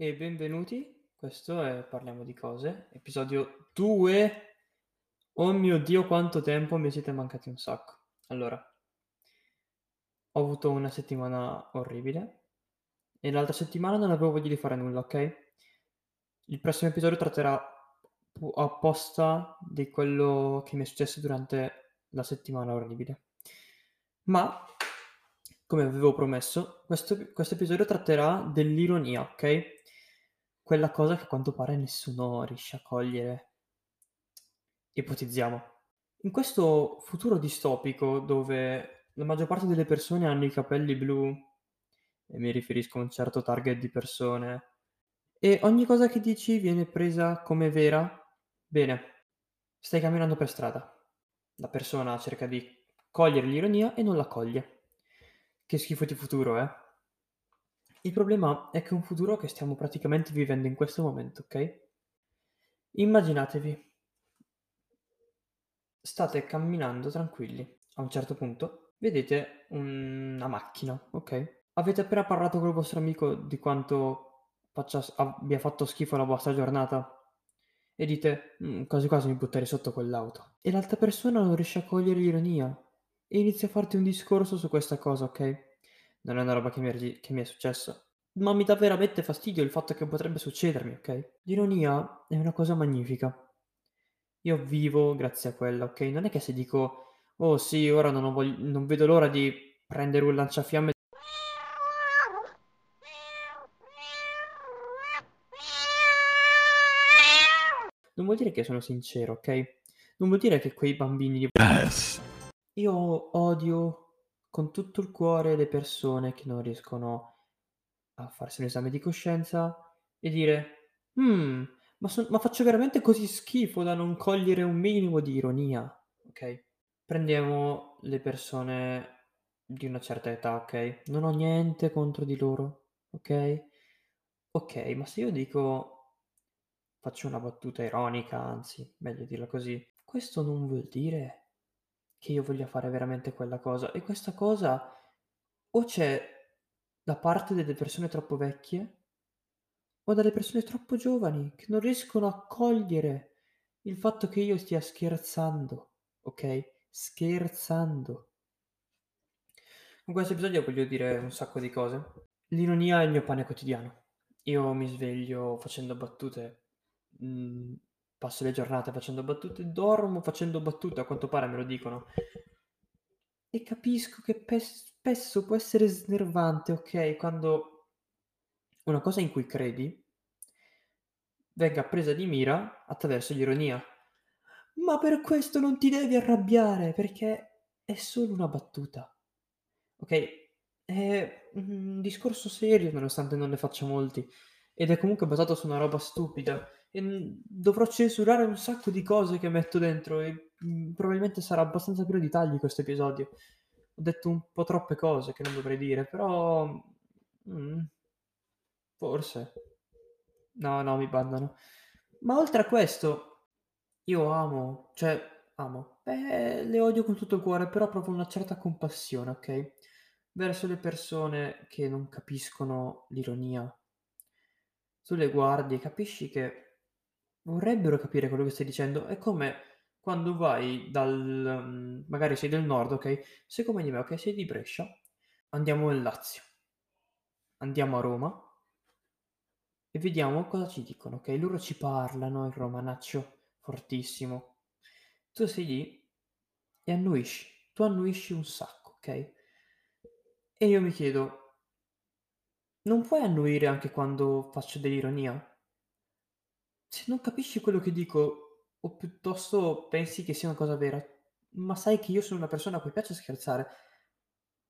e benvenuti. Questo è Parliamo di cose, episodio 2. Oh mio Dio, quanto tempo mi siete mancati un sacco. Allora, ho avuto una settimana orribile e l'altra settimana non avevo voglia di fare nulla, ok? Il prossimo episodio tratterà apposta di quello che mi è successo durante la settimana orribile. Ma, come avevo promesso, questo, questo episodio tratterà dell'ironia, ok? Quella cosa che a quanto pare nessuno riesce a cogliere. Ipotizziamo. In questo futuro distopico dove la maggior parte delle persone hanno i capelli blu, e mi riferisco a un certo target di persone, e ogni cosa che dici viene presa come vera, bene, stai camminando per strada. La persona cerca di cogliere l'ironia e non la coglie. Che schifo di futuro, eh? Il problema è che è un futuro che stiamo praticamente vivendo in questo momento, ok? Immaginatevi, state camminando tranquilli. A un certo punto vedete una macchina, ok? Avete appena parlato col vostro amico di quanto faccia, abbia fatto schifo la vostra giornata e dite mm, quasi quasi mi butterei sotto quell'auto. E l'altra persona non riesce a cogliere l'ironia e inizia a farti un discorso su questa cosa, ok? Non è una roba che mi, è, che mi è successo. Ma mi dà veramente fastidio il fatto che potrebbe succedermi, ok? L'ironia è una cosa magnifica. Io vivo grazie a quella, ok? Non è che se dico, oh sì, ora non, voglio, non vedo l'ora di prendere un lanciafiamme non vuol dire che sono sincero, ok? Non vuol dire che quei bambini... Yes. Io odio con tutto il cuore le persone che non riescono a farsi un esame di coscienza e dire hmm, ma, son- ma faccio veramente così schifo da non cogliere un minimo di ironia, ok? Prendiamo le persone di una certa età, ok? Non ho niente contro di loro, ok? Ok, ma se io dico faccio una battuta ironica, anzi, meglio dirla così, questo non vuol dire che io voglia fare veramente quella cosa e questa cosa o c'è da parte delle persone troppo vecchie o dalle persone troppo giovani che non riescono a cogliere il fatto che io stia scherzando, ok? Scherzando. Con questo episodio voglio dire un sacco di cose. L'ironia è il mio pane quotidiano. Io mi sveglio facendo battute, mh, mm, passo le giornate facendo battute, dormo facendo battute, a quanto pare me lo dicono. E capisco che pe- spesso può essere snervante, ok, quando una cosa in cui credi venga presa di mira attraverso l'ironia. Ma per questo non ti devi arrabbiare, perché è solo una battuta. Ok? È un discorso serio, nonostante non ne faccia molti. Ed è comunque basato su una roba stupida e dovrò censurare un sacco di cose che metto dentro e mh, probabilmente sarà abbastanza pieno di tagli questo episodio. Ho detto un po' troppe cose che non dovrei dire, però... Mh, forse. No, no, mi bandano. Ma oltre a questo, io amo, cioè, amo. Beh, le odio con tutto il cuore, però provo una certa compassione, ok? Verso le persone che non capiscono l'ironia. Tu le guardi e capisci che vorrebbero capire quello che stai dicendo. È come quando vai dal... Mm, magari sei del nord, ok? Sei come di me, ok? Sei di Brescia. Andiamo in Lazio. Andiamo a Roma. E vediamo cosa ci dicono, ok? Loro ci parlano in romanaccio fortissimo. Tu sei lì e annuisci. Tu annuisci un sacco, ok? E io mi chiedo, non puoi annuire anche quando faccio dell'ironia? Se non capisci quello che dico, o piuttosto pensi che sia una cosa vera, ma sai che io sono una persona a cui piace scherzare,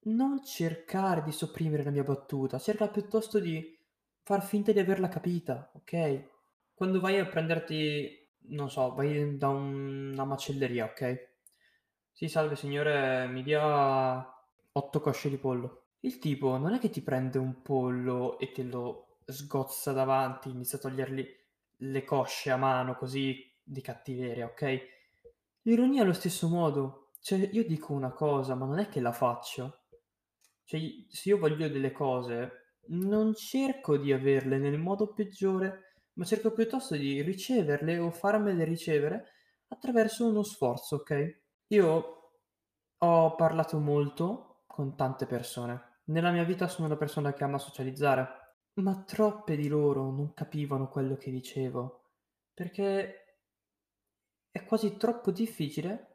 non cercare di sopprimere la mia battuta, cerca piuttosto di far finta di averla capita, ok? Quando vai a prenderti, non so, vai da un- una macelleria, ok? Sì, salve signore, mi dia otto cosce di pollo. Il tipo non è che ti prende un pollo e te lo sgozza davanti, inizia a toglierli le cosce a mano così di cattiveria, ok? L'ironia è allo stesso modo. Cioè, io dico una cosa, ma non è che la faccio. Cioè, se io voglio delle cose, non cerco di averle nel modo peggiore, ma cerco piuttosto di riceverle o farmele ricevere attraverso uno sforzo, ok? Io ho parlato molto con tante persone. Nella mia vita sono una persona che ama socializzare, ma troppe di loro non capivano quello che dicevo, perché è quasi troppo difficile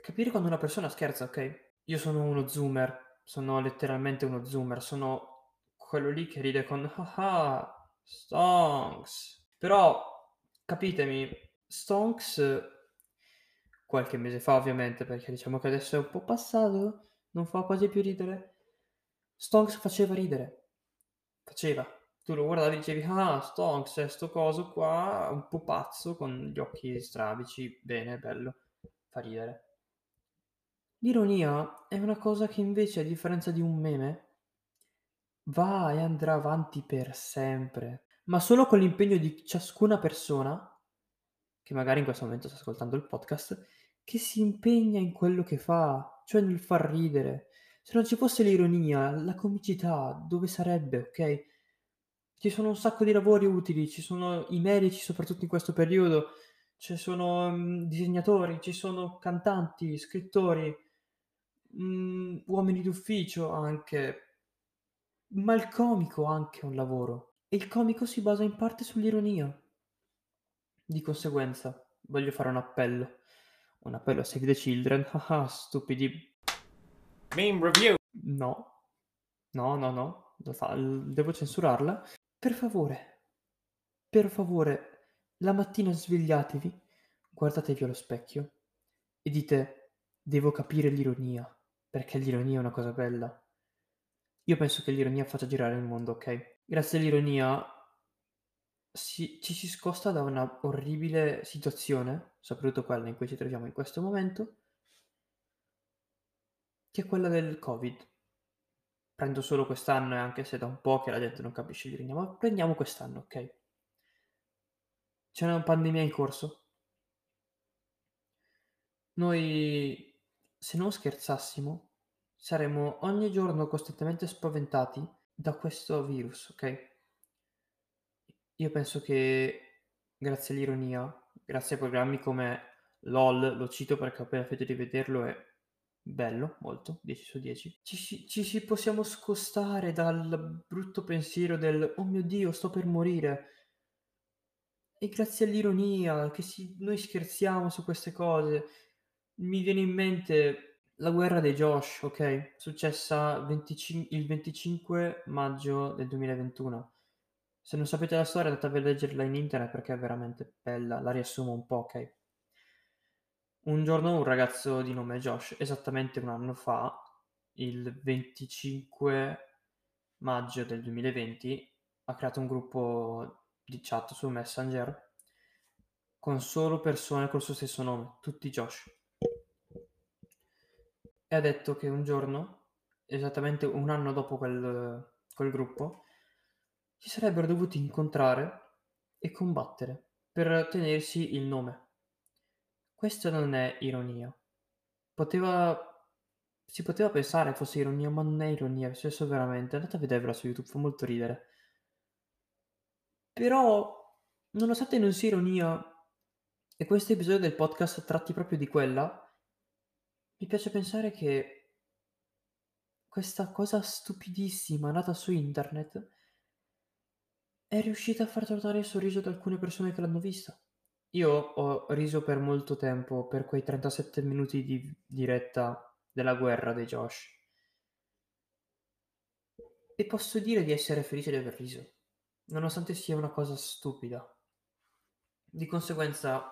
capire quando una persona scherza, ok? Io sono uno zoomer, sono letteralmente uno zoomer, sono quello lì che ride con haha, Stonks. Però, capitemi, Stonks qualche mese fa ovviamente, perché diciamo che adesso è un po' passato, non fa quasi più ridere. Stonks faceva ridere. Faceva. Tu lo guardavi e dicevi, ah, Stonks è sto coso qua, un po' pazzo, con gli occhi strabici, bene, bello, fa ridere. L'ironia è una cosa che invece, a differenza di un meme, va e andrà avanti per sempre, ma solo con l'impegno di ciascuna persona, che magari in questo momento sta ascoltando il podcast, che si impegna in quello che fa, cioè nel far ridere. Se non ci fosse l'ironia, la comicità, dove sarebbe, ok? Ci sono un sacco di lavori utili, ci sono i medici, soprattutto in questo periodo, ci sono um, disegnatori, ci sono cantanti, scrittori, um, uomini d'ufficio anche, ma il comico anche è un lavoro. E il comico si basa in parte sull'ironia. Di conseguenza, voglio fare un appello un appello a Save the Children. Haha, stupidi. Meme review. No, no, no, no. Devo censurarla. Per favore, per favore, la mattina svegliatevi, guardatevi allo specchio e dite: Devo capire l'ironia, perché l'ironia è una cosa bella. Io penso che l'ironia faccia girare il mondo, ok? Grazie all'ironia si, ci si scosta da una orribile situazione, soprattutto quella in cui ci troviamo in questo momento, che è quella del Covid. Prendo solo quest'anno e anche se da un po' che la gente non capisce l'ironia, ma prendiamo quest'anno, ok? C'è una pandemia in corso. Noi, se non scherzassimo, saremmo ogni giorno costantemente spaventati da questo virus, ok? Io penso che grazie all'ironia, grazie a programmi come LOL, lo cito perché ho appena finito di vederlo, è bello, molto, 10 su 10, ci, ci, ci si possiamo scostare dal brutto pensiero del oh mio Dio, sto per morire. E grazie all'ironia, che si, noi scherziamo su queste cose, mi viene in mente la guerra dei Josh, ok? Successa 25, il 25 maggio del 2021 se non sapete la storia andate a leggerla in internet perché è veramente bella, la riassumo un po', ok? Un giorno un ragazzo di nome Josh, esattamente un anno fa, il 25 maggio del 2020, ha creato un gruppo di chat su Messenger con solo persone col suo stesso nome, tutti Josh. E ha detto che un giorno, esattamente un anno dopo quel, quel gruppo, si sarebbero dovuti incontrare e combattere per tenersi il nome. Questa non è ironia. Poteva... Si poteva pensare fosse ironia, ma non è ironia, è successo veramente. Andate a vederla su YouTube, fa molto ridere. Però, nonostante non sia ironia, e questo episodio del podcast tratti proprio di quella, mi piace pensare che questa cosa stupidissima nata su internet è riuscita a far tornare il sorriso ad alcune persone che l'hanno vista. Io ho riso per molto tempo, per quei 37 minuti di diretta della guerra dei Josh. E posso dire di essere felice di aver riso, nonostante sia una cosa stupida. Di conseguenza,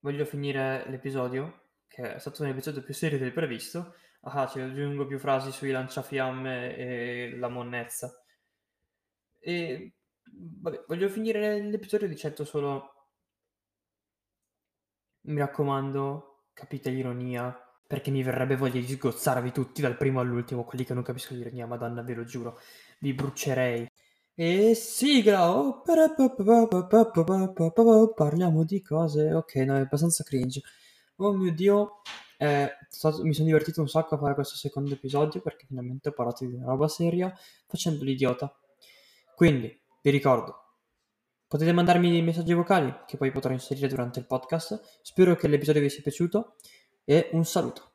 voglio finire l'episodio, che è stato un episodio più serio del previsto. Ah, ci aggiungo più frasi sui lanciafiamme e la monnezza. E vabbè, voglio finire l'episodio dicendo solo mi raccomando, capite l'ironia, perché mi verrebbe voglia di sgozzarvi tutti dal primo all'ultimo, quelli che non capiscono l'ironia, madonna, ve lo giuro, vi brucerei. E sigla! Oh, parliamo di cose. Ok, no, è abbastanza cringe. Oh mio dio, Eh, stato, mi sono divertito un sacco a fare questo secondo episodio perché finalmente ho parlato di una roba seria facendo l'idiota. Quindi, vi ricordo, potete mandarmi dei messaggi vocali che poi potrò inserire durante il podcast. Spero che l'episodio vi sia piaciuto e un saluto.